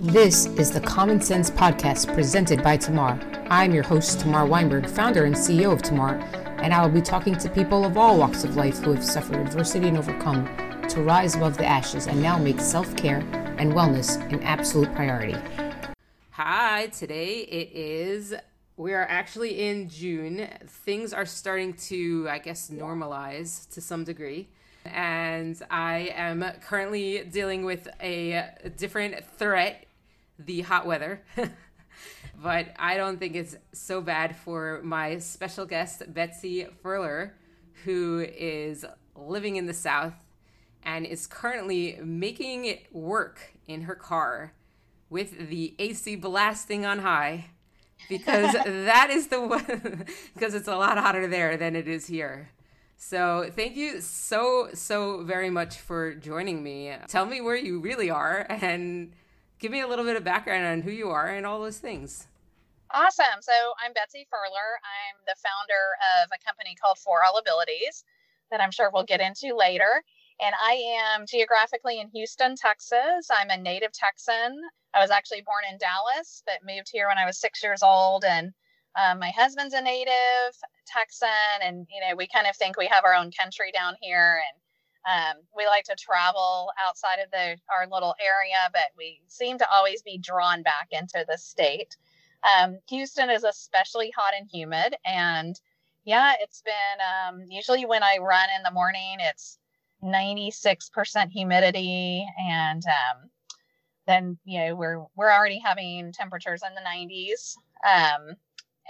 This is the Common Sense Podcast presented by Tamar. I'm your host, Tamar Weinberg, founder and CEO of Tamar, and I will be talking to people of all walks of life who have suffered adversity and overcome to rise above the ashes and now make self care and wellness an absolute priority. Hi, today it is, we are actually in June. Things are starting to, I guess, normalize to some degree and I am currently dealing with a different threat the hot weather. but I don't think it's so bad for my special guest, Betsy Furler, who is living in the South and is currently making it work in her car with the AC blasting on high because that is the one because it's a lot hotter there than it is here. So, thank you so so very much for joining me. Tell me where you really are and give me a little bit of background on who you are and all those things. Awesome. So I'm Betsy Furler. I'm the founder of a company called For All Abilities that I'm sure we'll get into later. And I am geographically in Houston, Texas. I'm a native Texan. I was actually born in Dallas, but moved here when I was six years old. And um, my husband's a native Texan, and you know we kind of think we have our own country down here, and um, we like to travel outside of the our little area, but we seem to always be drawn back into the state. Um, Houston is especially hot and humid, and yeah, it's been um, usually when I run in the morning, it's 96% humidity, and um, then you know we're we're already having temperatures in the 90s, um,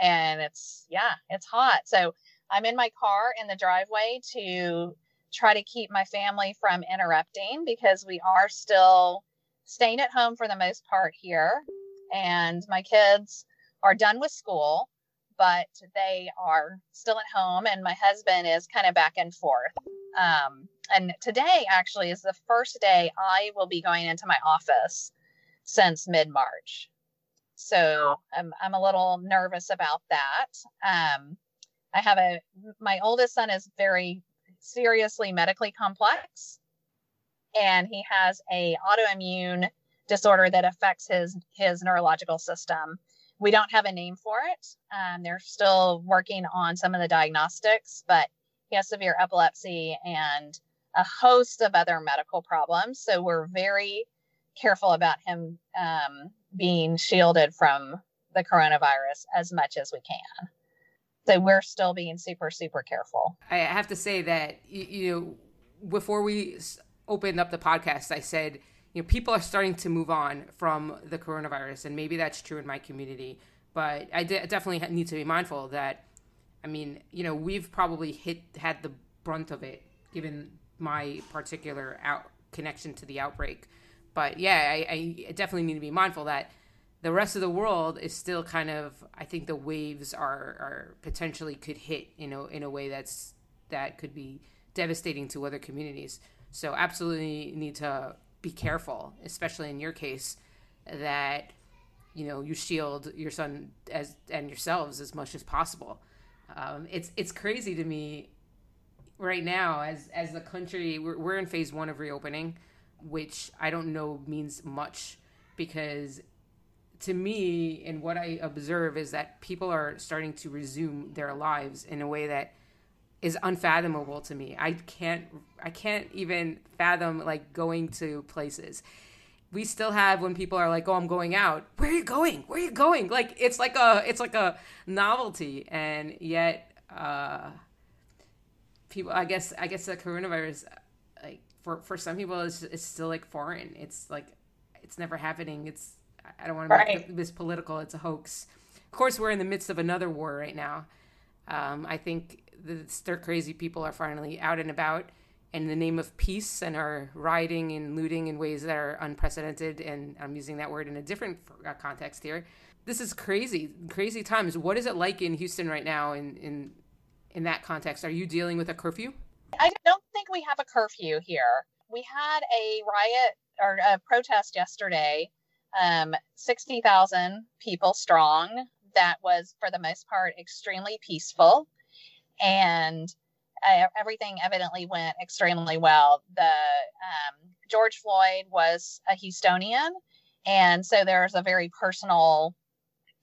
and it's yeah, it's hot. So I'm in my car in the driveway to try to keep my family from interrupting because we are still staying at home for the most part here. And my kids are done with school, but they are still at home. And my husband is kind of back and forth. Um, and today actually is the first day I will be going into my office since mid March. So I'm, I'm a little nervous about that. Um, I have a, my oldest son is very seriously medically complex and he has a autoimmune disorder that affects his his neurological system. We don't have a name for it. Um, they're still working on some of the diagnostics but he has severe epilepsy and a host of other medical problems. So we're very careful about him um, being shielded from the coronavirus as much as we can so we're still being super super careful. I have to say that you know before we opened up the podcast i said you know people are starting to move on from the coronavirus and maybe that's true in my community but I de- definitely need to be mindful that i mean you know we've probably hit had the brunt of it given my particular out connection to the outbreak. But yeah I, I definitely need to be mindful that the rest of the world is still kind of I think the waves are are potentially could hit you know in a way that's that could be devastating to other communities. So absolutely need to be careful, especially in your case, that you know you shield your son as and yourselves as much as possible. Um, it's it's crazy to me right now as as the country we're, we're in phase one of reopening, which I don't know means much because to me and what I observe is that people are starting to resume their lives in a way that is unfathomable to me. I can't I can't even fathom like going to places. We still have when people are like, "Oh, I'm going out." Where are you going? Where are you going? Like it's like a it's like a novelty and yet uh people I guess I guess the coronavirus like for for some people it's it's still like foreign. It's like it's never happening. It's I don't want to make this political. It's a hoax. Of course, we're in the midst of another war right now. Um, I think the stir crazy people are finally out and about in the name of peace and are rioting and looting in ways that are unprecedented. And I'm using that word in a different uh, context here. This is crazy, crazy times. What is it like in Houston right now? In in in that context, are you dealing with a curfew? I don't think we have a curfew here. We had a riot or a protest yesterday um, 60,000 people strong. That was, for the most part, extremely peaceful. And uh, everything evidently went extremely well. The um, George Floyd was a Houstonian, And so there's a very personal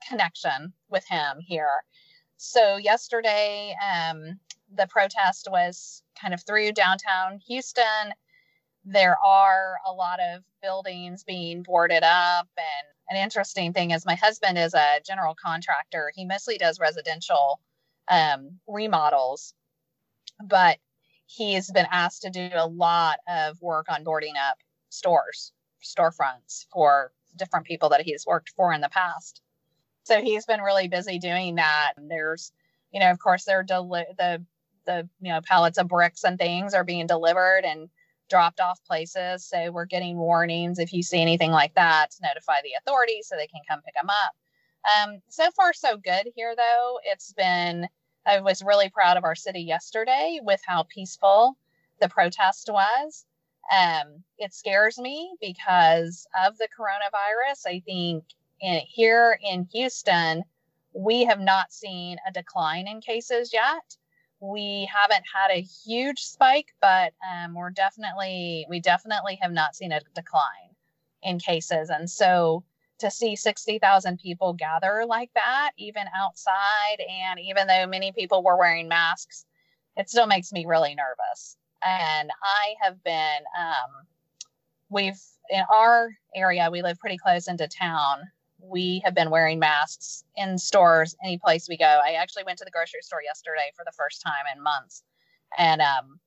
connection with him here. So yesterday, um, the protest was kind of through downtown Houston. There are a lot of buildings being boarded up. And an interesting thing is, my husband is a general contractor. He mostly does residential um, remodels, but he's been asked to do a lot of work on boarding up stores, storefronts for different people that he's worked for in the past. So he's been really busy doing that. There's, you know, of course, they're deli- the the you know pallets of bricks and things are being delivered and dropped off places. So we're getting warnings if you see anything like that notify the authorities so they can come pick them up. Um, so far, so good here, though. It's been, I was really proud of our city yesterday with how peaceful the protest was. Um, it scares me because of the coronavirus. I think in, here in Houston, we have not seen a decline in cases yet we haven't had a huge spike, but um, we're definitely we definitely have not seen a decline in cases, and so to see sixty thousand people gather like that, even outside, and even though many people were wearing masks, it still makes me really nervous. And I have been, um, we've in our area, we live pretty close into town, we have been wearing masks in stores any place we go. I actually went to the grocery store yesterday for the first time in months and um,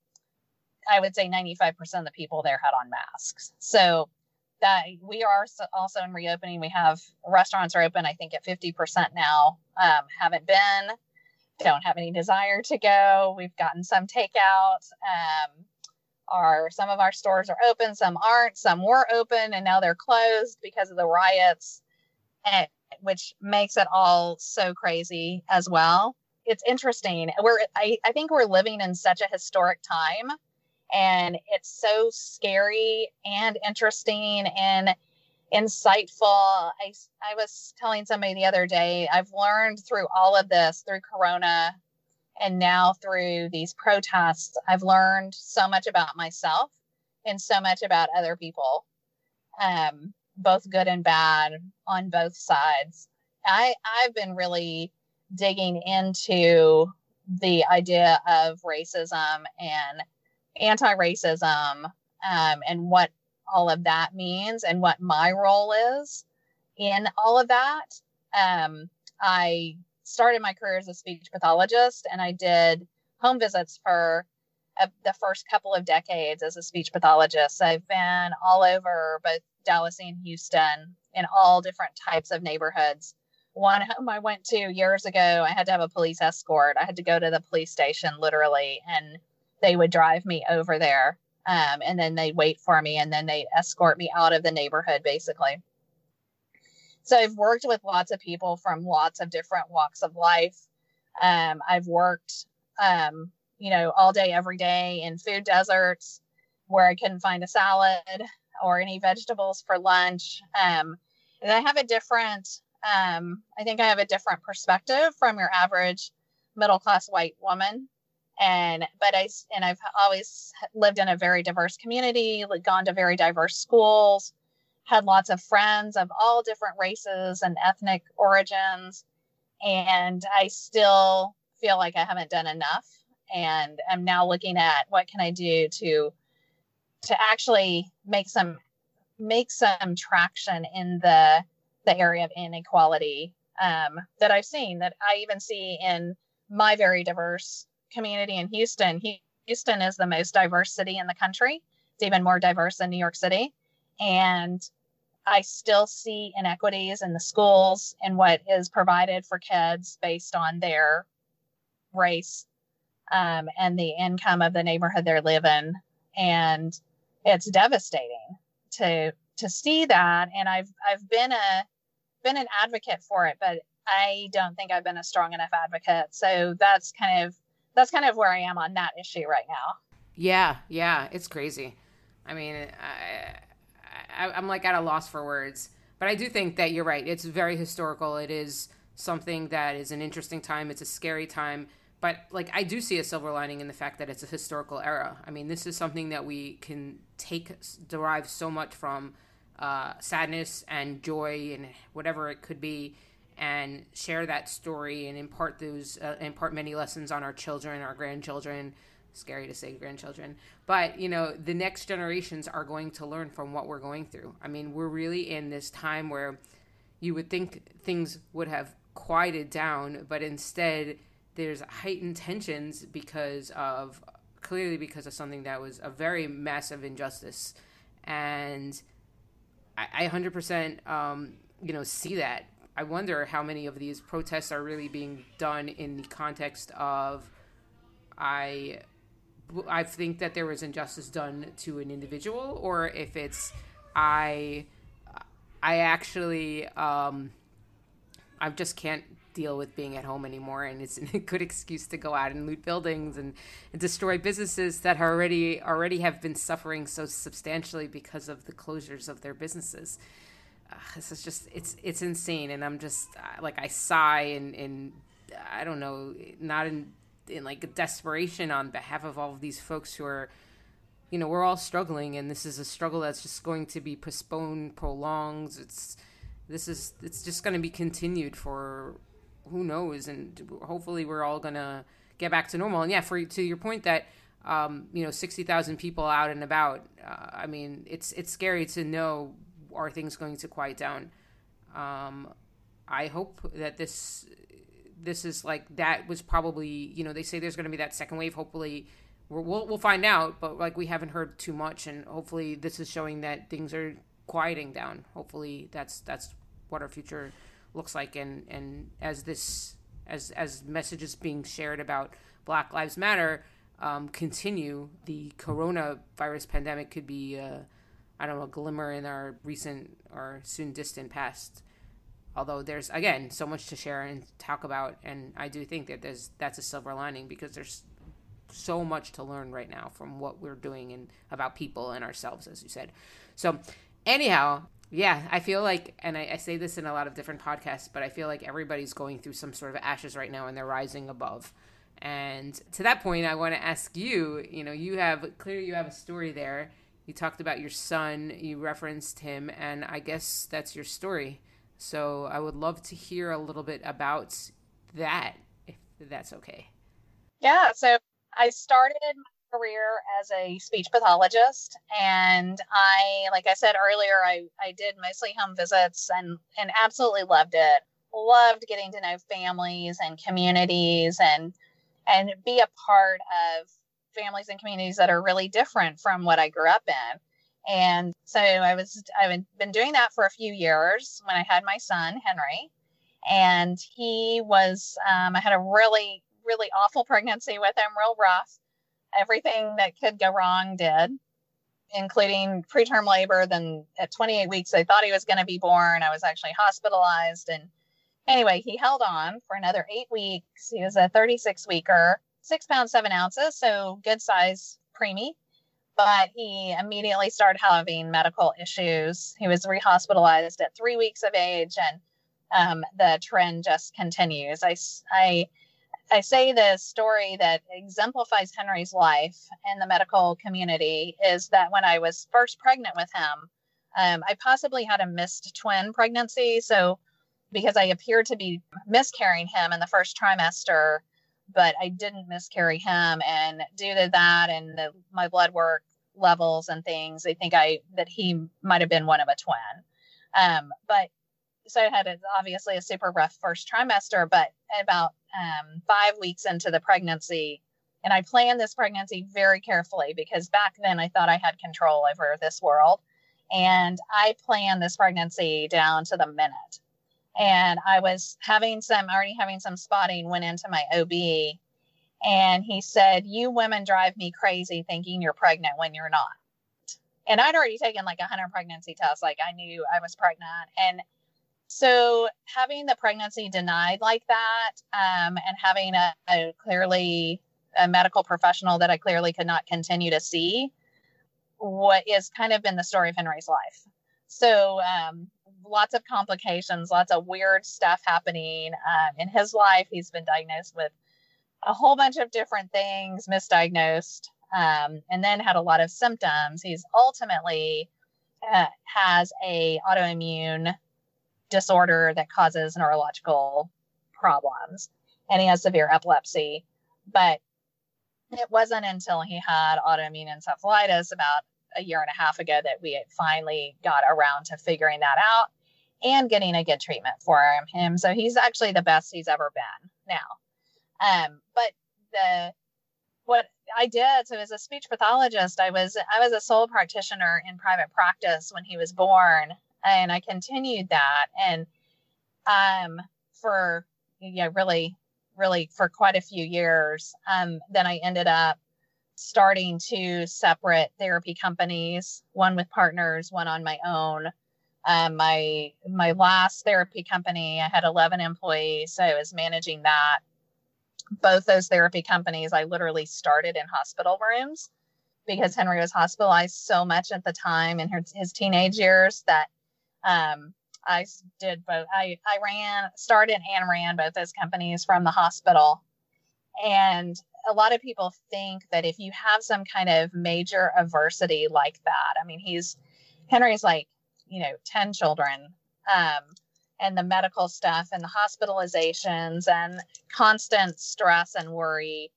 i would say 95% of the people there had on masks. So that we are also in reopening. We have restaurants are open i think at 50% now. Um, haven't been don't have any desire to go. We've gotten some takeout um, our some of our stores are open some aren't. Some were open and now they're closed because of the riots which makes it all so crazy as well. It's interesting. We're I, I think we're living in such a historic time and it's so scary and interesting and insightful. I, I was telling somebody the other day, I've learned through all of this, through Corona and now through these protests, I've learned so much about myself and so much about other people. Um, both good and bad on both sides. I I've been really digging into the idea of racism and anti-racism um, and what all of that means and what my role is in all of that. Um, I started my career as a speech pathologist and I did home visits for uh, the first couple of decades as a speech pathologist. I've been all over both Dallas and Houston in all different types of neighborhoods. One home I went to years ago, I had to have a police escort. I had to go to the police station literally, and they would drive me over there. Um, and then they wait for me, and then they escort me out of the neighborhood, basically. So I've worked with lots of people from lots of different walks of life. Um, I've worked, um, you know, all day, every day in food deserts where I couldn't find a salad or any vegetables for lunch. Um, and I have a different, um, I think I have a different perspective from your average middle class white woman. And, but I, and I've always lived in a very diverse community, gone to very diverse schools, had lots of friends of all different races and ethnic origins. And I still feel like I haven't done enough. And I'm now looking at what can I do to to actually make some make some traction in the the area of inequality um, that I've seen that I even see in my very diverse community in Houston. Houston is the most diverse city in the country. It's even more diverse than New York City. And I still see inequities in the schools and what is provided for kids based on their race um, and the income of the neighborhood they're living. And it's devastating to to see that. And i've i've been a been an advocate for it but i don't think i've been a strong enough advocate. So that's kind of that's kind of where i am on that issue right now. Yeah yeah it's crazy. I mean i, I i'm like at a loss for words. But i do think that you're right. It's very historical. It is something that is an interesting time. It's a scary time but like I do see a silver lining in the fact that it's a historical era. I mean, this is something that we can take derive so much from uh, sadness and joy and whatever it could be and share that story and impart those uh, impart many lessons on our children our grandchildren scary to say grandchildren but you know the next generations are going to learn from what we're going through i mean we're really in this time where you would think things would have quieted down but instead there's heightened tensions because of clearly because of something that was a very massive injustice. And i, I 100% um, you know see that. I wonder how many of these protests are really being done in the context of i I think that there was injustice done to an individual, or if it's I, I actually, um, I just can't deal with being at home anymore, and it's a good excuse to go out and loot buildings and, and destroy businesses that already already have been suffering so substantially because of the closures of their businesses. Uh, this is just it's it's insane, and I'm just uh, like I sigh and and I don't know, not in in like desperation on behalf of all of these folks who are you know we're all struggling and this is a struggle that's just going to be postponed prolonged it's this is it's just going to be continued for who knows and hopefully we're all going to get back to normal and yeah for to your point that um, you know 60,000 people out and about uh, i mean it's it's scary to know are things going to quiet down um, i hope that this this is like that was probably you know they say there's going to be that second wave. Hopefully, we will we'll find out. But like we haven't heard too much, and hopefully this is showing that things are quieting down. Hopefully that's that's what our future looks like. And and as this as as messages being shared about Black Lives Matter um, continue, the coronavirus pandemic could be. Uh, I don't know, a glimmer in our recent or soon distant past although there's again so much to share and talk about and i do think that there's that's a silver lining because there's so much to learn right now from what we're doing and about people and ourselves as you said so anyhow yeah i feel like and I, I say this in a lot of different podcasts but i feel like everybody's going through some sort of ashes right now and they're rising above and to that point i want to ask you you know you have clearly you have a story there you talked about your son you referenced him and i guess that's your story so I would love to hear a little bit about that, if that's okay. Yeah. So I started my career as a speech pathologist, and I, like I said earlier, I, I did mostly home visits and, and absolutely loved it. Loved getting to know families and communities and and be a part of families and communities that are really different from what I grew up in. And so I was, I've been doing that for a few years when I had my son, Henry. And he was, um, I had a really, really awful pregnancy with him, real rough. Everything that could go wrong did, including preterm labor. Then at 28 weeks, they thought he was going to be born. I was actually hospitalized. And anyway, he held on for another eight weeks. He was a 36 weeker, six pounds, seven ounces. So good size preemie but he immediately started having medical issues. He was rehospitalized at three weeks of age, and um, the trend just continues. I, I, I say the story that exemplifies Henry's life in the medical community is that when I was first pregnant with him, um, I possibly had a missed twin pregnancy. So, because I appeared to be miscarrying him in the first trimester, but I didn't miscarry him. And due to that and the, my blood work levels and things, they think I that he might have been one of a twin. Um, but so I had a, obviously a super rough first trimester, but about um, five weeks into the pregnancy, and I planned this pregnancy very carefully because back then I thought I had control over this world. And I planned this pregnancy down to the minute and I was having some already having some spotting went into my OB and he said, You women drive me crazy thinking you're pregnant when you're not. And I'd already taken like a 100 pregnancy tests, like I knew I was pregnant. And so having the pregnancy denied like that um, and having a, a clearly a medical professional that I clearly could not continue to see what is kind of been the story of Henry's life. So um, lots of complications, lots of weird stuff happening um, in his life. He's been diagnosed with a whole bunch of different things, misdiagnosed, um, and then had a lot of symptoms. He's ultimately uh, has a autoimmune disorder that causes neurological problems and he has severe epilepsy but it wasn't until he had autoimmune encephalitis about a year and a half ago that we finally got around to figuring that out and getting a good treatment for him. So he's actually the best he's ever been now. Um, but the what I did so as a speech pathologist, I was I was a sole practitioner in private practice when he was born, and I continued that and um for yeah really really for quite a few years. Um, then I ended up starting two separate therapy companies, one with partners, one on my own. Um, my my last therapy company, I had 11 employees, so I was managing that. Both those therapy companies, I literally started in hospital rooms because Henry was hospitalized so much at the time in his, his teenage years that um, I did both. I, I ran, started and ran both those companies from the hospital. And a lot of people think that if you have some kind of major adversity like that, I mean, he's Henry's like, you know, 10 children, um, and the medical stuff and the hospitalizations and constant stress and worry.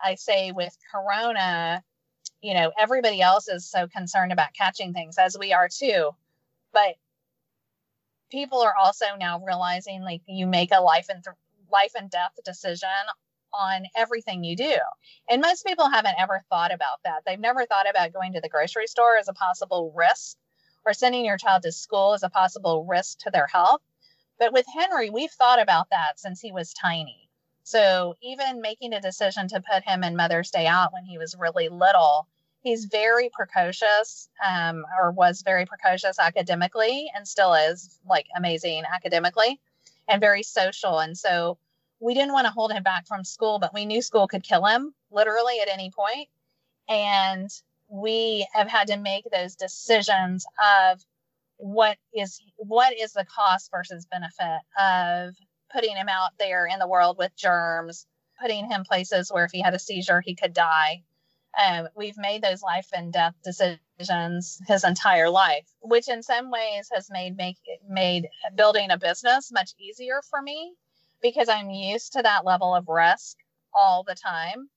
I say with Corona, you know, everybody else is so concerned about catching things as we are too. But people are also now realizing like you make a life and th- life and death decision on everything you do. And most people haven't ever thought about that. They've never thought about going to the grocery store as a possible risk or sending your child to school as a possible risk to their health. But with Henry, we've thought about that since he was tiny. So even making a decision to put him in Mother's Day out when he was really little he's very precocious um, or was very precocious academically and still is like amazing academically and very social. And so we didn't want to hold him back from school but we knew school could kill him literally at any point. And we have had to make those decisions of what is what is the cost versus benefit of putting him out there in the world with germs putting him places where if he had a seizure he could die um, we've made those life and death decisions his entire life, which in some ways has made make made building a business much easier for me because I'm used to that level of risk all the time.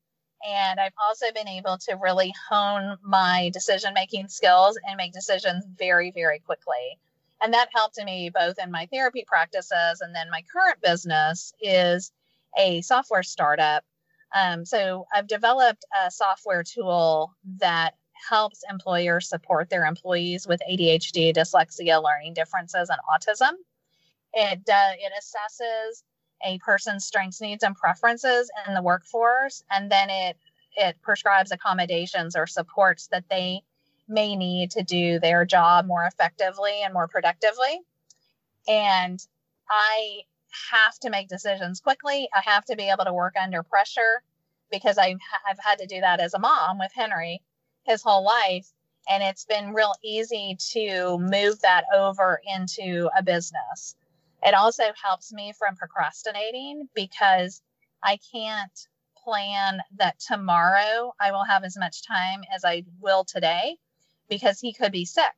And I've also been able to really hone my decision making skills and make decisions very, very quickly. And that helped me both in my therapy practices and then my current business is a software startup um, so I've developed a software tool that helps employers support their employees with ADHD, dyslexia, learning differences, and autism. It uh, it assesses a person's strengths, needs, and preferences in the workforce, and then it it prescribes accommodations or supports that they may need to do their job more effectively and more productively. And I have to make decisions quickly. I have to be able to work under pressure because I've, I've had to do that as a mom with Henry his whole life. And it's been real easy to move that over into a business. It also helps me from procrastinating because I can't plan that tomorrow I will have as much time as I will today because he could be sick.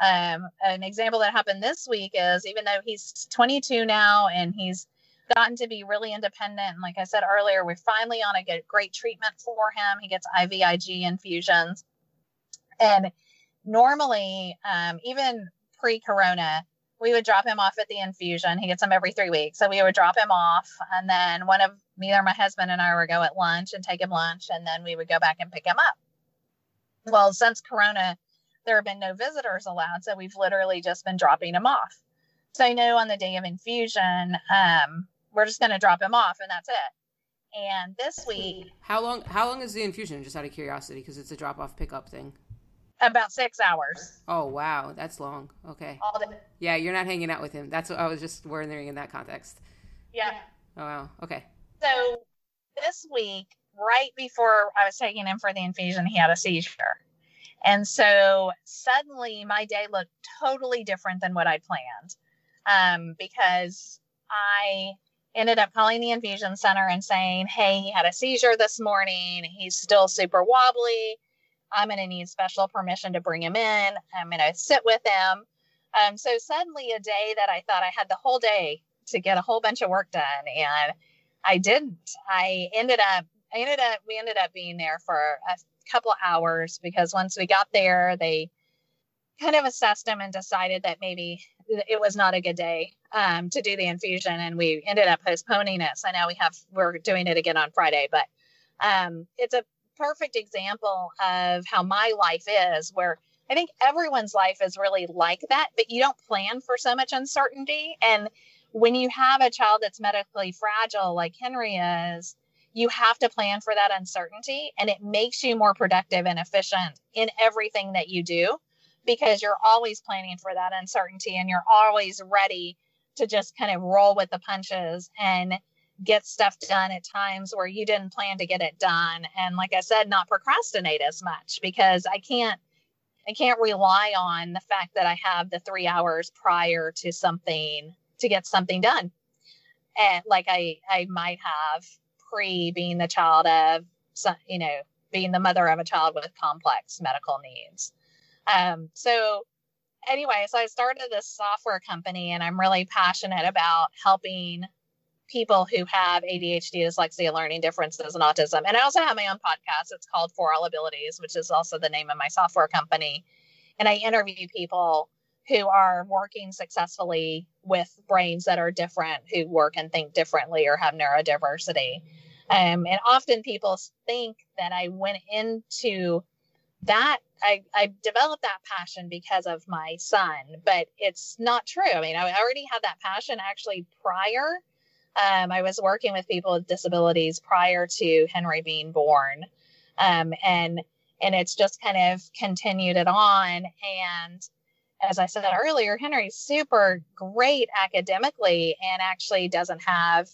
Um, an example that happened this week is even though he's 22 now and he's gotten to be really independent, and like I said earlier, we're finally on a good, great treatment for him. He gets IVIG infusions, and normally, um, even pre-corona, we would drop him off at the infusion. He gets them every three weeks, so we would drop him off, and then one of me or my husband and I would go at lunch and take him lunch, and then we would go back and pick him up. Well, since corona there have been no visitors allowed. So we've literally just been dropping them off. So I know on the day of infusion, um, we're just going to drop him off and that's it. And this week, how long? How long is the infusion? Just out of curiosity, because it's a drop off pickup thing. About six hours. Oh wow, that's long. Okay. All the- yeah, you're not hanging out with him. That's what I was just wondering in that context. Yeah. Oh wow. Okay. So this week, right before I was taking him for the infusion, he had a seizure. And so suddenly my day looked totally different than what I planned um, because I ended up calling the infusion center and saying, Hey, he had a seizure this morning. He's still super wobbly. I'm going to need special permission to bring him in. I'm going to sit with him. Um, so suddenly, a day that I thought I had the whole day to get a whole bunch of work done, and I didn't. I ended up, I ended up, we ended up being there for a couple hours because once we got there, they kind of assessed him and decided that maybe it was not a good day um, to do the infusion, and we ended up postponing it. So now we have we're doing it again on Friday, but um, it's a perfect example of how my life is, where I think everyone's life is really like that, but you don't plan for so much uncertainty. And when you have a child that's medically fragile, like Henry is, you have to plan for that uncertainty, and it makes you more productive and efficient in everything that you do because you're always planning for that uncertainty and you're always ready to just kind of roll with the punches and get stuff done at times where you didn't plan to get it done. And like i said not procrastinate as much because i can't i can't rely on the fact that i have the three hours prior to something to get something done. And like i i might have pre being the child of you know being the mother of a child with complex medical needs um, so anyway, so I started this software company and I'm really passionate about helping people who have ADHD, dyslexia, learning differences, and autism. And I also have my own podcast. It's called For All Abilities, which is also the name of my software company. And I interview people who are working successfully with brains that are different, who work and think differently or have neurodiversity. Um, and often people think that I went into that I, I developed that passion because of my son, but it's not true. I mean, I already had that passion actually prior. Um, I was working with people with disabilities prior to Henry being born. Um, and and it's just kind of continued it on. And as I said earlier, Henry's super great academically and actually doesn't have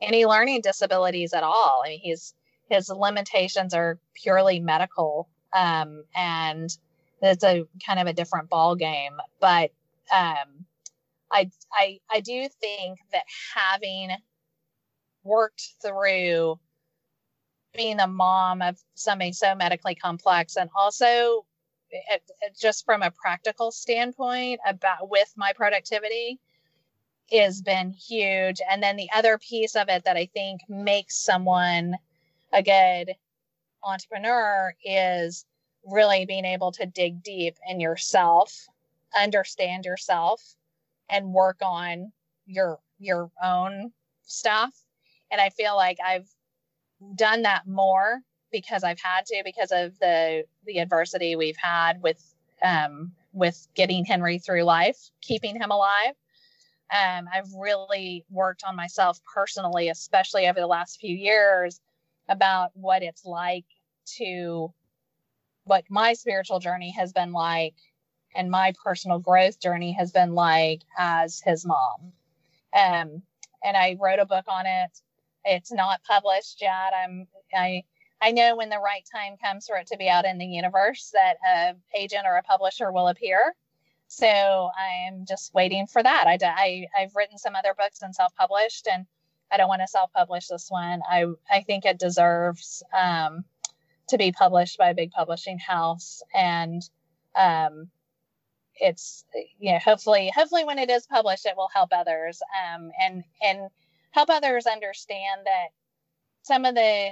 any learning disabilities at all. I mean, he's his limitations are purely medical um, and it's a kind of a different ball game. But um, I I I do think that having worked through being a mom of something so medically complex and also it, it just from a practical standpoint about with my productivity has been huge and then the other piece of it that i think makes someone a good entrepreneur is really being able to dig deep in yourself, understand yourself, and work on your your own stuff. And I feel like I've done that more because I've had to because of the the adversity we've had with um, with getting Henry through life, keeping him alive. Um, I've really worked on myself personally, especially over the last few years, about what it's like to what my spiritual journey has been like and my personal growth journey has been like as his mom. Um, and I wrote a book on it. It's not published yet. I'm I I know when the right time comes for it to be out in the universe that a agent or a publisher will appear. So I'm just waiting for that. I, I I've written some other books and self-published, and I don't want to self-publish this one. I I think it deserves um, to be published by a big publishing house and um, it's you know hopefully hopefully when it is published it will help others um, and and help others understand that some of the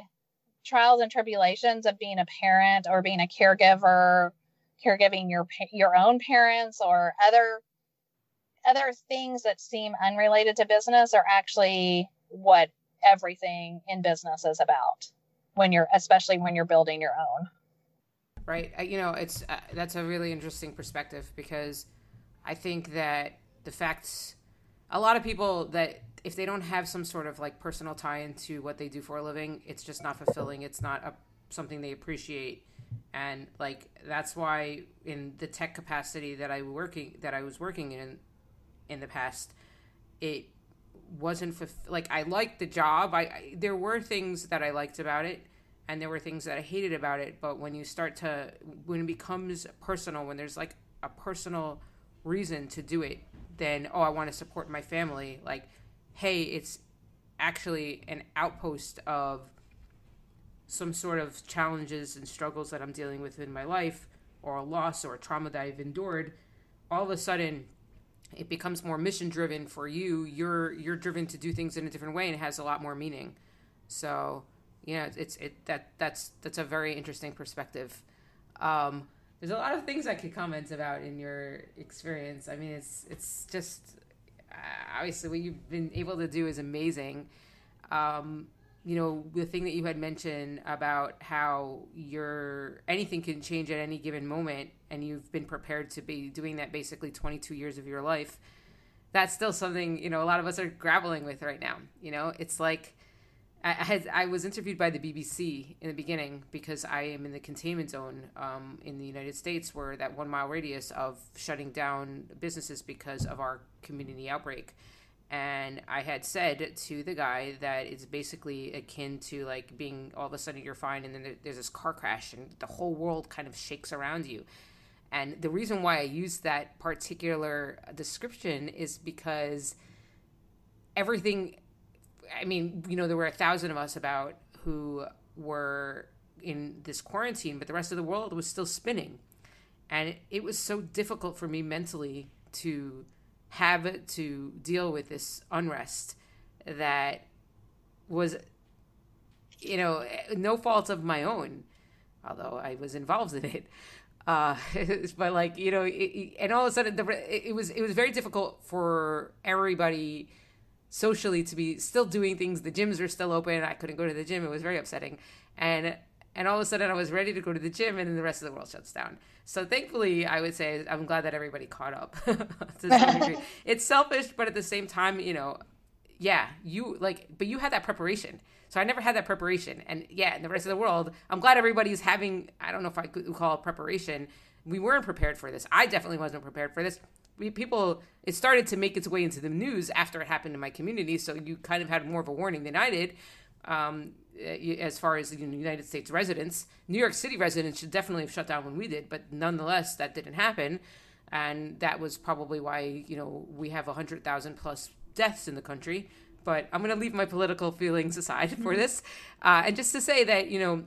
trials and tribulations of being a parent or being a caregiver caregiving your your own parents or other other things that seem unrelated to business are actually what everything in business is about when you're especially when you're building your own. Right. You know it's uh, that's a really interesting perspective because i think that the facts a lot of people that if they don't have some sort of like personal tie into what they do for a living it's just not fulfilling it's not a, something they appreciate and like that's why in the tech capacity that i working that i was working in in the past it wasn't fulf- like I liked the job. I, I, there were things that I liked about it, and there were things that I hated about it. But when you start to when it becomes personal, when there's like a personal reason to do it, then oh, I want to support my family. Like, hey, it's actually an outpost of some sort of challenges and struggles that I'm dealing with in my life, or a loss or a trauma that I've endured, all of a sudden it becomes more mission driven for you. You're you're driven to do things in a different way and it has a lot more meaning. So, you know, it's it that that's that's a very interesting perspective. Um, there's a lot of things I could comment about in your experience. I mean, it's it's just obviously what you've been able to do is amazing. Um, you know, the thing that you had mentioned about how your anything can change at any given moment, and you've been prepared to be doing that basically 22 years of your life. That's still something you know a lot of us are grappling with right now. You know, it's like I had I was interviewed by the BBC in the beginning because I am in the containment zone um, in the United States, where that one mile radius of shutting down businesses because of our community outbreak. And I had said to the guy that it's basically akin to like being all of a sudden you're fine, and then there's this car crash, and the whole world kind of shakes around you. And the reason why I used that particular description is because everything I mean, you know, there were a thousand of us about who were in this quarantine, but the rest of the world was still spinning. And it, it was so difficult for me mentally to have to deal with this unrest that was, you know, no fault of my own, although I was involved in it. Uh, but like you know, it, and all of a sudden, the, it was it was very difficult for everybody socially to be still doing things. The gyms were still open. I couldn't go to the gym. It was very upsetting. And and all of a sudden I was ready to go to the gym and then the rest of the world shuts down. So thankfully, I would say I'm glad that everybody caught up it's selfish, but at the same time, you know, yeah, you like, but you had that preparation. So I never had that preparation. And yeah, in the rest of the world, I'm glad everybody's having, I don't know if I could call it preparation. We weren't prepared for this. I definitely wasn't prepared for this we, people it started to make its way into the news after it happened in my community so you kind of had more of a warning than i did um, as far as the united states residents. New york city residents should definitely have shut down when we did but nonetheless that didn't happen. And that was probably why you know we have 100000 plus deaths in the country. But i'm going to leave my political feelings aside for mm-hmm. this uh, and just to say that you know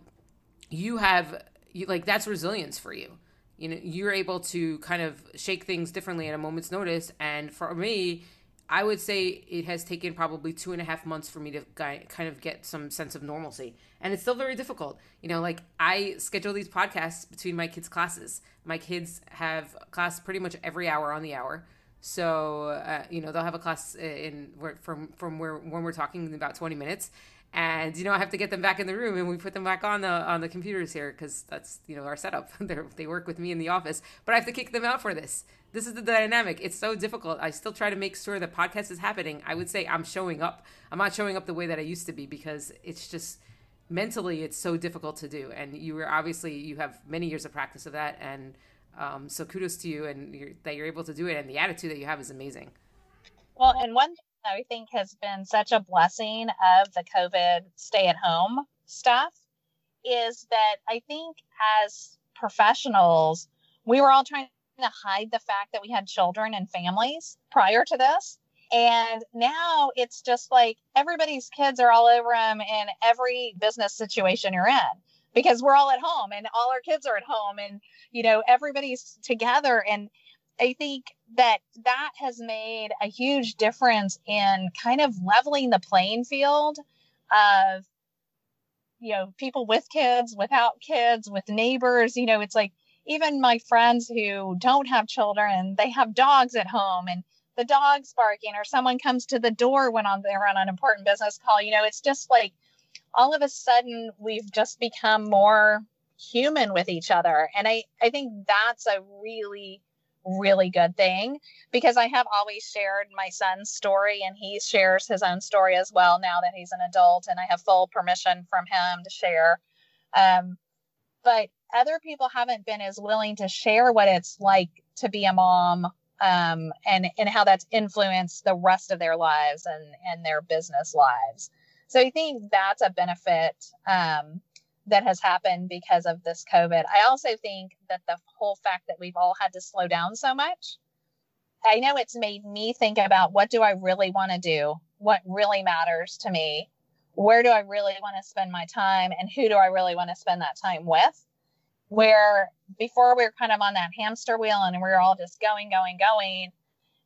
you have you, like that's resilience for you you know you're able to kind of shake things differently at a moment's notice. And for me i would say it has taken probably two and a half months for me to kind of get some sense of normalcy. And it's still very difficult. You know like i schedule these podcasts between my kids classes. My kids have class pretty much every hour on the hour. So uh, you know they'll have a class in from from where when we're talking in about 20 minutes and you know I have to get them back in the room and we put them back on the on the computers here because that's you know our setup. they they work with me in the office, but I have to kick them out for this. This is the dynamic. It's so difficult. I still try to make sure the podcast is happening. I would say I'm showing up. I'm not showing up the way that I used to be because it's just mentally it's so difficult to do. And you were obviously you have many years of practice of that, and um, so kudos to you and you're, that you're able to do it. And the attitude that you have is amazing. Well, and one I think has been such a blessing of the COVID stay at home stuff is that I think as professionals, we were all trying to hide the fact that we had children and families prior to this. And now it's just like everybody's kids are all over them in every business situation you're in because we're all at home and all our kids are at home and, you know, everybody's together. And I think that that has made a huge difference in kind of leveling the playing field of you know people with kids without kids with neighbors. You know it's like even my friends who don't have children they have dogs at home and the dog's barking or someone comes to the door when on they're on an important business call. You know it's just like all of a sudden we've just become more human with each other. And i i think that's a really really good thing because I have always shared my son's story and he shares his own story as well now that he's an adult and I have full permission from him to share. Um, but other people haven't been as willing to share what it's like to be a mom um, and and how that's influenced the rest of their lives and and their business lives. So I think that's a benefit um, that has happened because of this COVID. I also think that the whole fact that we've all had to slow down so much, I know it's made me think about what do I really want to do? What really matters to me? where do I really want to spend my time and who do I really want to spend that time with? Where before we were kind of on that hamster wheel and we were all just going, going, going.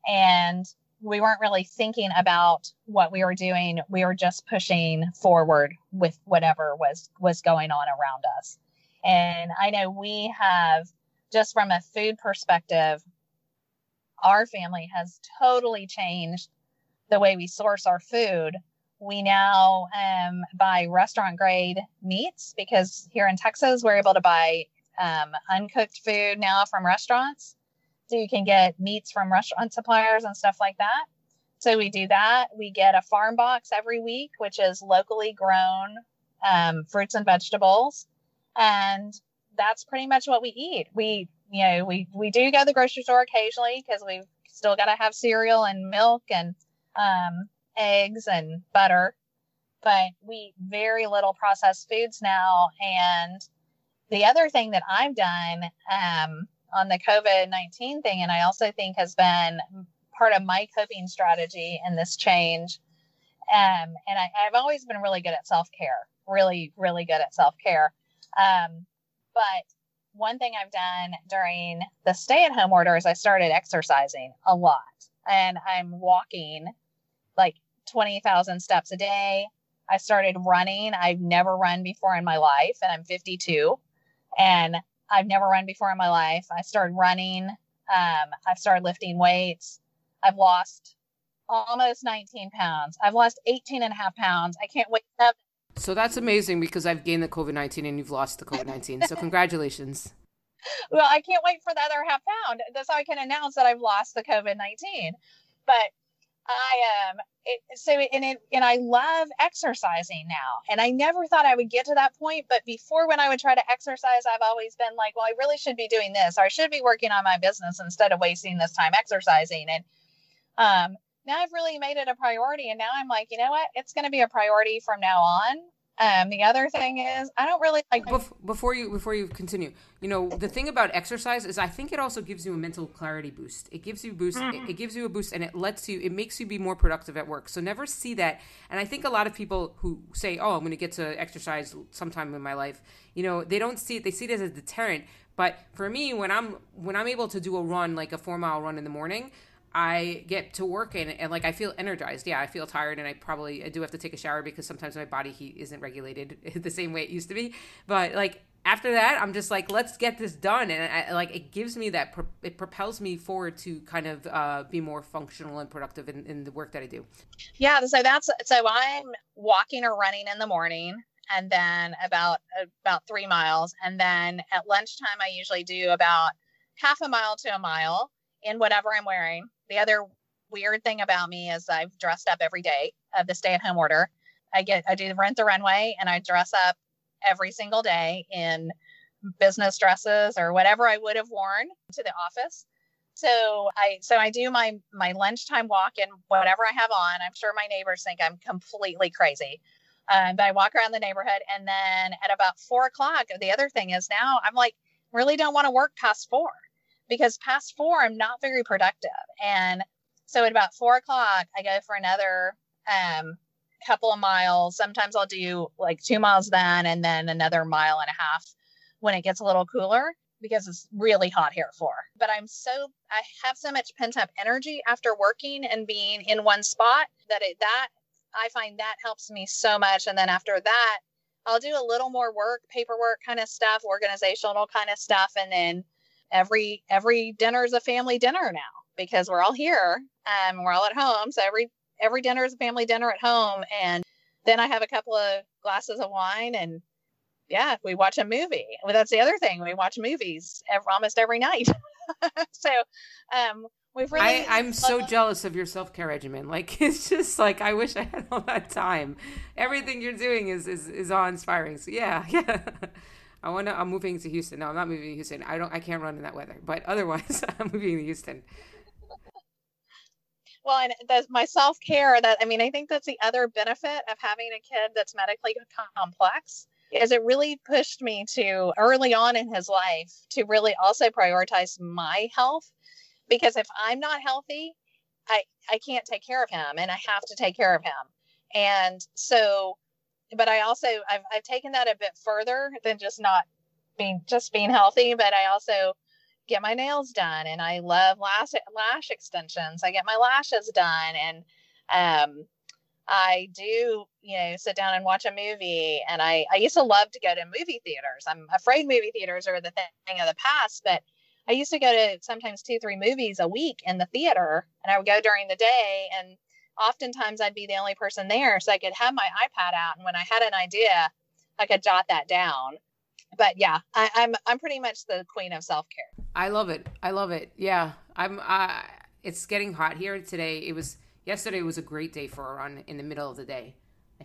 And we weren't really thinking about what we were doing. We were just pushing forward with whatever was was going on around us. And I know we have just from a food perspective, our family has totally changed the way we source our food we now um, buy restaurant grade meats because here in Texas, we're able to buy um, uncooked food now from restaurants. So you can get meats from restaurant suppliers and stuff like that. So we do that. We get a farm box every week, which is locally grown um, fruits and vegetables. And that's pretty much what we eat. We, you know, we, we do go to the grocery store occasionally because we've still got to have cereal and milk and um, eggs and butter, but we very little processed foods now. And the other thing that I've done um, on the COVID 19 thing, and I also think has been part of my coping strategy in this change. Um, and I, have always been really good at self care, really, really good at self care. Um, but one thing I've done during the stay at home order is I started exercising a lot and I'm walking like 20,000 steps a day. I started running. I've never run before in my life, and I'm 52. And I've never run before in my life. I started running. Um, I've started lifting weights. I've lost almost 19 pounds. I've lost 18 and a half pounds. I can't wait. To- so that's amazing because I've gained the COVID 19 and you've lost the COVID 19. So congratulations. well, I can't wait for the other half pound. That's how I can announce that I've lost the COVID 19. But I am um, so and it and I love exercising now. And I never thought I would get to that point, but before when I would try to exercise, I've always been like, well, I really should be doing this, or I should be working on my business instead of wasting this time exercising. And um, now I've really made it a priority, and now I'm like, you know what? It's going to be a priority from now on. Um, the other thing is, I don't really like. Before you before you continue, you know the thing about exercise is I think it also gives you a mental clarity boost. It gives you boost. Mm-hmm. It, it, gives you a boost, and it lets you. It makes you be more productive at work. So never see that. And I think a lot of people who say, "Oh, I'm going to get to exercise sometime in my life," you know, they don't see it. They see it as a deterrent. But for me, when I'm when I'm able to do a run, like a four mile run in the morning, I get to work and, and like I feel energized. Yeah, I feel tired and I probably I do have to take a shower because sometimes my body heat isn't regulated the same way it used to be. But like after that, I'm just like, let's get this done, and I, like it gives me that it propels me forward to kind of uh, be more functional and productive in, in the work that I do. Yeah, so that's so I'm walking or running in the morning, and then about about three miles, and then at lunchtime I usually do about half a mile to a mile in whatever I'm wearing the other weird thing about me is I've dressed up every day of the stay at home order. I get I do rent the runway and I dress up every single day in business dresses or whatever I would have worn to the office. So I so I do my my lunchtime walk in whatever I have on. I'm sure my neighbors think I'm completely crazy. Um, but I walk around the neighborhood and then at about four o'clock, the other thing is now I'm like really don't want to work past four because past four, I'm not very productive. And so at about four o'clock, I go for another um, couple of miles. Sometimes I'll do like two miles then and then another mile and a half when it gets a little cooler because it's really hot here at four. But I'm so I have so much pent up energy after working and being in one spot that it that I find that helps me so much. And then after that, I'll do a little more work, paperwork kind of stuff, organizational kind of stuff, and then every every dinner is a family dinner now because we're all here and we're all at home. So every every dinner is a family dinner at home, and then I have a couple of glasses of wine and yeah, we watch a movie. Well, that's the other thing. We watch movies every, almost every night. so um, we've really. I, am so jealous of your self care regimen. Like it's just like I wish I had all that time. Everything you're doing is is is awe inspiring. So yeah, yeah. I want to. I'm moving to Houston. No, I'm not moving to Houston. I don't. I can't run in that weather. But otherwise, I'm moving to Houston. Well, and that's my self care. That I mean, I think that's the other benefit of having a kid that's medically complex is it really pushed me to early on in his life to really also prioritize my health because if I'm not healthy, I I can't take care of him and I have to take care of him. And so but I also I've I've taken that a bit further than just not being just being healthy, but I also get my nails done and I love lash lash extensions. I get my lashes done and um I do, you know, sit down and watch a movie. And I, I used to love to go to movie theaters. I'm afraid movie theaters are the thing of the past, but I used to go to sometimes two, three movies a week in the theater. And I would go during the day. And oftentimes I'd be the only person there. So I could have my iPad out. And when I had an idea, I could jot that down. But yeah, I, I'm I'm pretty much the queen of self care. I love it. I love it. Yeah, I'm. Uh, it's getting hot here today. It was yesterday was a great day for a run in the middle of the day.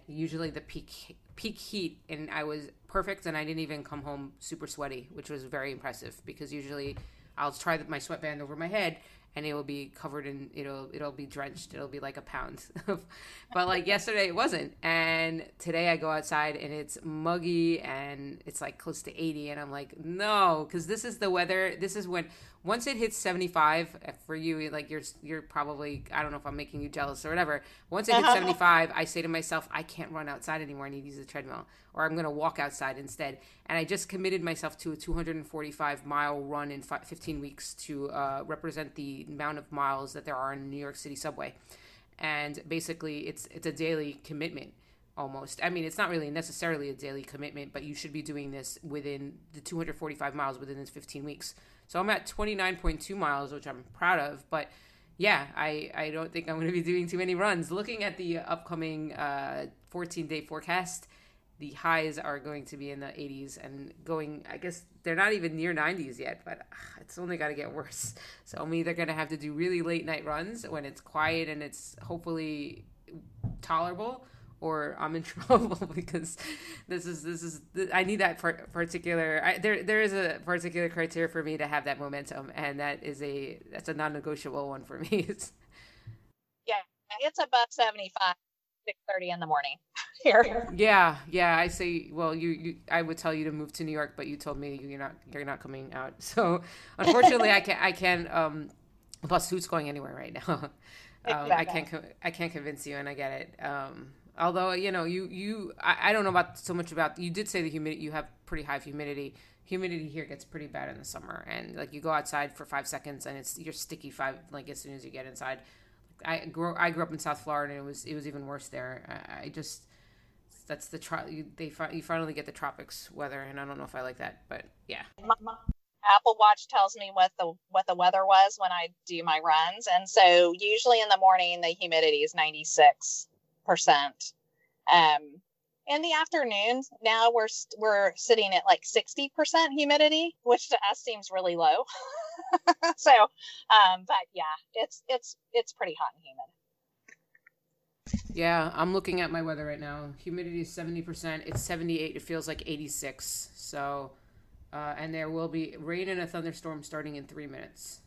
usually the peak peak heat, and I was perfect, and I didn't even come home super sweaty, which was very impressive because usually I'll try my sweatband over my head and it will be covered in it'll it'll be drenched. It'll be like a pound but like yesterday it wasn't. And today i go outside and it's muggy and it's like close to 80 and i'm like no because this is the weather. This is when once it hits 75 uh, for you like you're you're probably i don't know if i'm making you jealous or whatever. Once it hits 75 i say to myself i can't run outside anymore. I need to use a treadmill or i'm going to walk outside instead. And i just committed myself to a 245 mile run in 15 weeks to uh, represent the amount of miles that there are in new york city subway. And basically it's it's a daily commitment almost. I mean, it's not really necessarily a daily commitment, but you should be doing this within the 245 miles within this 15 weeks. So I'm at 29.2 miles, which I'm proud of. But yeah, I, I don't think I'm going to be doing too many runs. Looking at the upcoming uh, 14 day forecast, the highs are going to be in the 80s and going, I guess they're not even near 90s yet, but uh, it's only got to get worse. So I'm either going to have to do really late night runs when it's quiet and it's hopefully tolerable or I'm in trouble because this is this is I need that particular I, there there is a particular criteria for me to have that momentum and that is a that's a non-negotiable one for me. yeah, it's above 75 6:30 in the morning here. Yeah, yeah, I say well you, you I would tell you to move to New York but you told me you're not you're not coming out. So unfortunately I can I can um plus who's going anywhere right now. um, exactly. I can't I can't convince you and I get it. Um Although you know, you you I, I don't know about so much about. You did say the humidity. You have pretty high humidity. Humidity here gets pretty bad in the summer, and like you go outside for five seconds and it's you're sticky five like as soon as you get inside. I grew I grew up in South Florida and it was it was even worse there. I, I just that's the tro- you, they you finally get the tropics weather, and I don't know if I like that, but yeah. Apple Watch tells me what the what the weather was when I do my runs, and so usually in the morning the humidity is ninety six percent. Um, in the afternoons, now we're we're sitting at like sixty percent humidity, which to us seems really low. so, um, but yeah, it's it's it's pretty hot and humid. Yeah, I'm looking at my weather right now. Humidity is 70%. It's 78. It feels like 86. So, uh, and there will be rain and a thunderstorm starting in three minutes.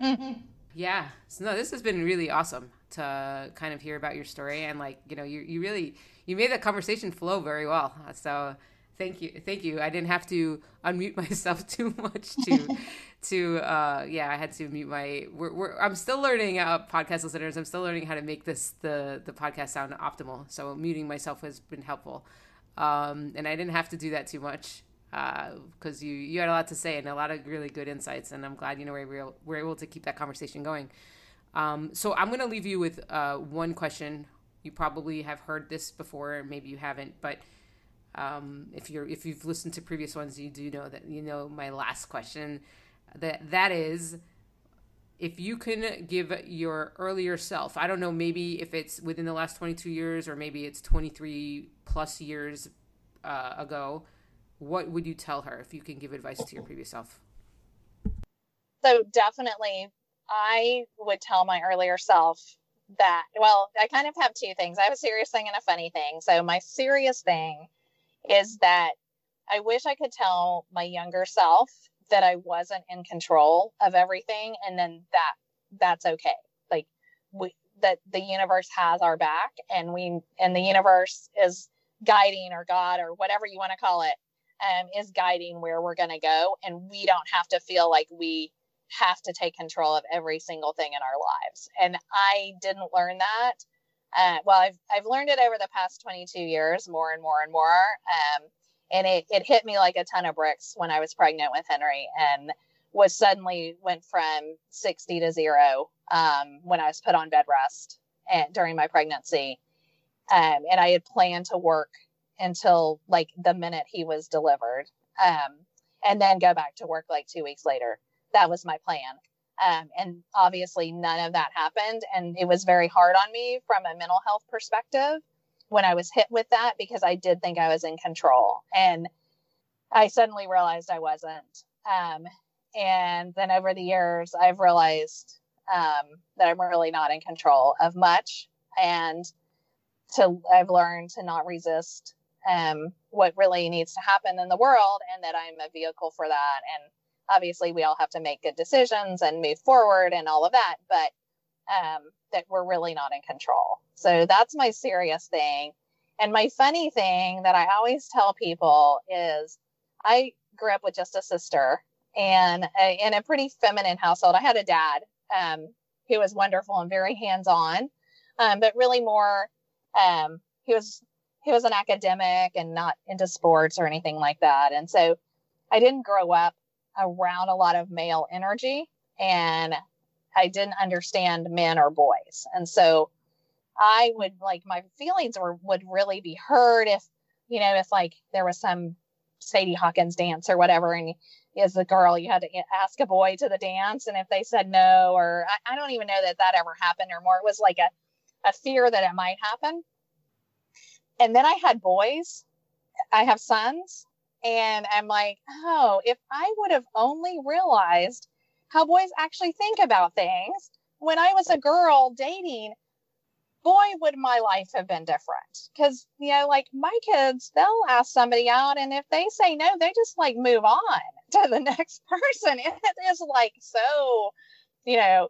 Mm-hmm. Yeah. So, no, this has been really awesome to kind of hear about your story and like you know you you really you made the conversation flow very well. So thank you thank you. I didn't have to unmute myself too much to to uh yeah i had to mute my we're, we're i'm still learning uh podcast listeners. I'm still learning how to make this the the podcast sound optimal. So muting myself has been helpful. Um and i didn't have to do that too much because uh, you you had a lot to say and a lot of really good insights. And i'm glad you know we're, we're able to keep that conversation going um, so I'm going to leave you with uh, one question. You probably have heard this before, maybe you haven't, but um, if you're if you've listened to previous ones, you do know that you know my last question. That that is, if you can give your earlier self, I don't know, maybe if it's within the last 22 years or maybe it's 23 plus years uh, ago, what would you tell her if you can give advice to your previous self? So definitely I would tell my earlier self that, well, I kind of have two things. I have a serious thing and a funny thing. So, my serious thing is that I wish I could tell my younger self that I wasn't in control of everything and then that that's okay. Like, we, that the universe has our back and we, and the universe is guiding or God or whatever you want to call it, um, is guiding where we're going to go. And we don't have to feel like we have to take control of every single thing in our lives. And I didn't learn that uh, well, I've, I've learned it over the past 22 years more and more and more. Um, and it, it hit me like a ton of bricks when I was pregnant with Henry and was suddenly went from 60 to zero um, when I was put on bed rest and, during my pregnancy. Um, and I had planned to work until like the minute he was delivered um, and then go back to work like two weeks later. That was my plan. Um, and obviously, none of that happened. And it was very hard on me from a mental health perspective when I was hit with that because I did think I was in control. And I suddenly realized I wasn't. Um, and then over the years, I've realized um, that I'm really not in control of much. And to I've learned to not resist um, what really needs to happen in the world and that I'm a vehicle for that. And obviously we all have to make good decisions and move forward and all of that, but um, that we're really not in control. So that's my serious thing. And my funny thing that I always tell people is I grew up with just a sister and a, in a pretty feminine household. I had a dad um, who was wonderful and very hands on, um, but really more, um, he was he was an academic and not into sports or anything like that. And so I didn't grow up around a lot of male energy and I didn't understand men or boys. And so I would like my feelings were would really be hurt if, you know, if like there was some Sadie Hawkins dance or whatever and as a girl you had to ask a boy to the dance and if they said no or I, I don't even know that that ever happened or more. It was like a, a fear that it might happen. And then I had boys. I have sons and I'm like, oh, if I would have only realized how boys actually think about things when I was a girl dating, boy, would my life have been different. Because, you know, like my kids, they'll ask somebody out, and if they say no, they just like move on to the next person. It is like so, you know,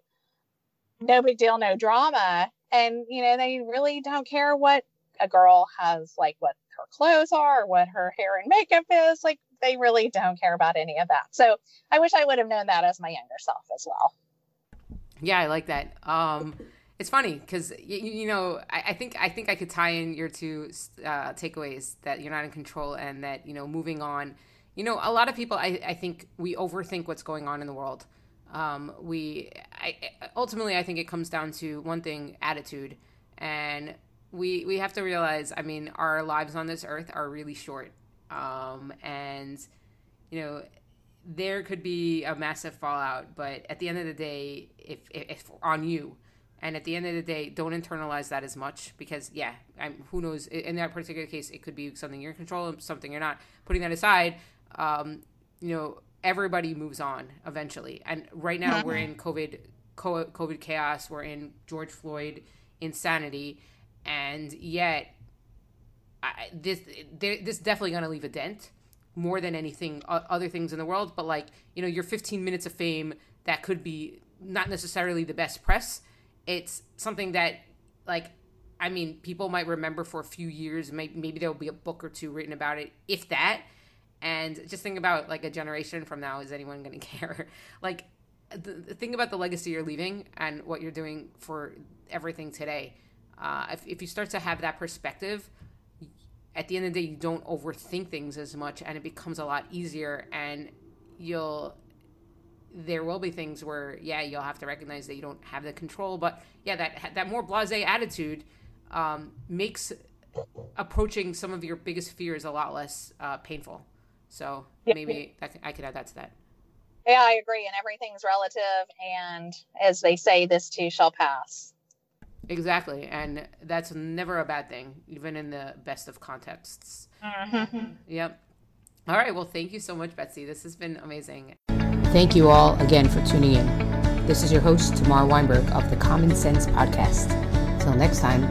no big deal, no drama. And, you know, they really don't care what a girl has, like what her clothes are, what her hair and makeup is. Like they really don't care about any of that. So I wish I would have known that as my younger self as well. Yeah, I like that. Um, it's funny because you, you, know I, I, think I think I could tie in your two uh, takeaways that you're not in control and that you know moving on. You know, a lot of people I, I think we overthink what's going on in the world. Um, we I, ultimately I think it comes down to one thing: attitude. And we we have to realize i mean our lives on this earth are really short. Um, and you know there could be a massive fallout but at the end of the day if, if, if on you and at the end of the day don't internalize that as much because yeah I'm, who knows in that particular case it could be something you're in control of something you're not. Putting that aside um, you know everybody moves on eventually. And right now mm-hmm. we're in covid covid chaos. We're in george floyd insanity and yet I, this this definitely going to leave a dent more than anything other things in the world. But like you know your 15 minutes of fame that could be not necessarily the best press it's something that like i mean people might remember for a few years. Maybe, maybe there'll be a book or two written about it if that. And just think about like a generation from now is anyone going to care? Like the, the thing about the legacy you're leaving and what you're doing for everything today uh, if, if you start to have that perspective, at the end of the day, you don't overthink things as much and it becomes a lot easier. And you'll, there will be things where, yeah, you'll have to recognize that you don't have the control. But yeah, that, that more blase attitude um, makes approaching some of your biggest fears a lot less uh, painful. So maybe that, I could add that to that. Yeah, I agree. And everything's relative. And as they say, this too shall pass. Exactly. And that's never a bad thing, even in the best of contexts. Mm-hmm. Yep. All right. Well, thank you so much, Betsy. This has been amazing. Thank you all again for tuning in. This is your host, Tamar Weinberg of the Common Sense Podcast. Till next time,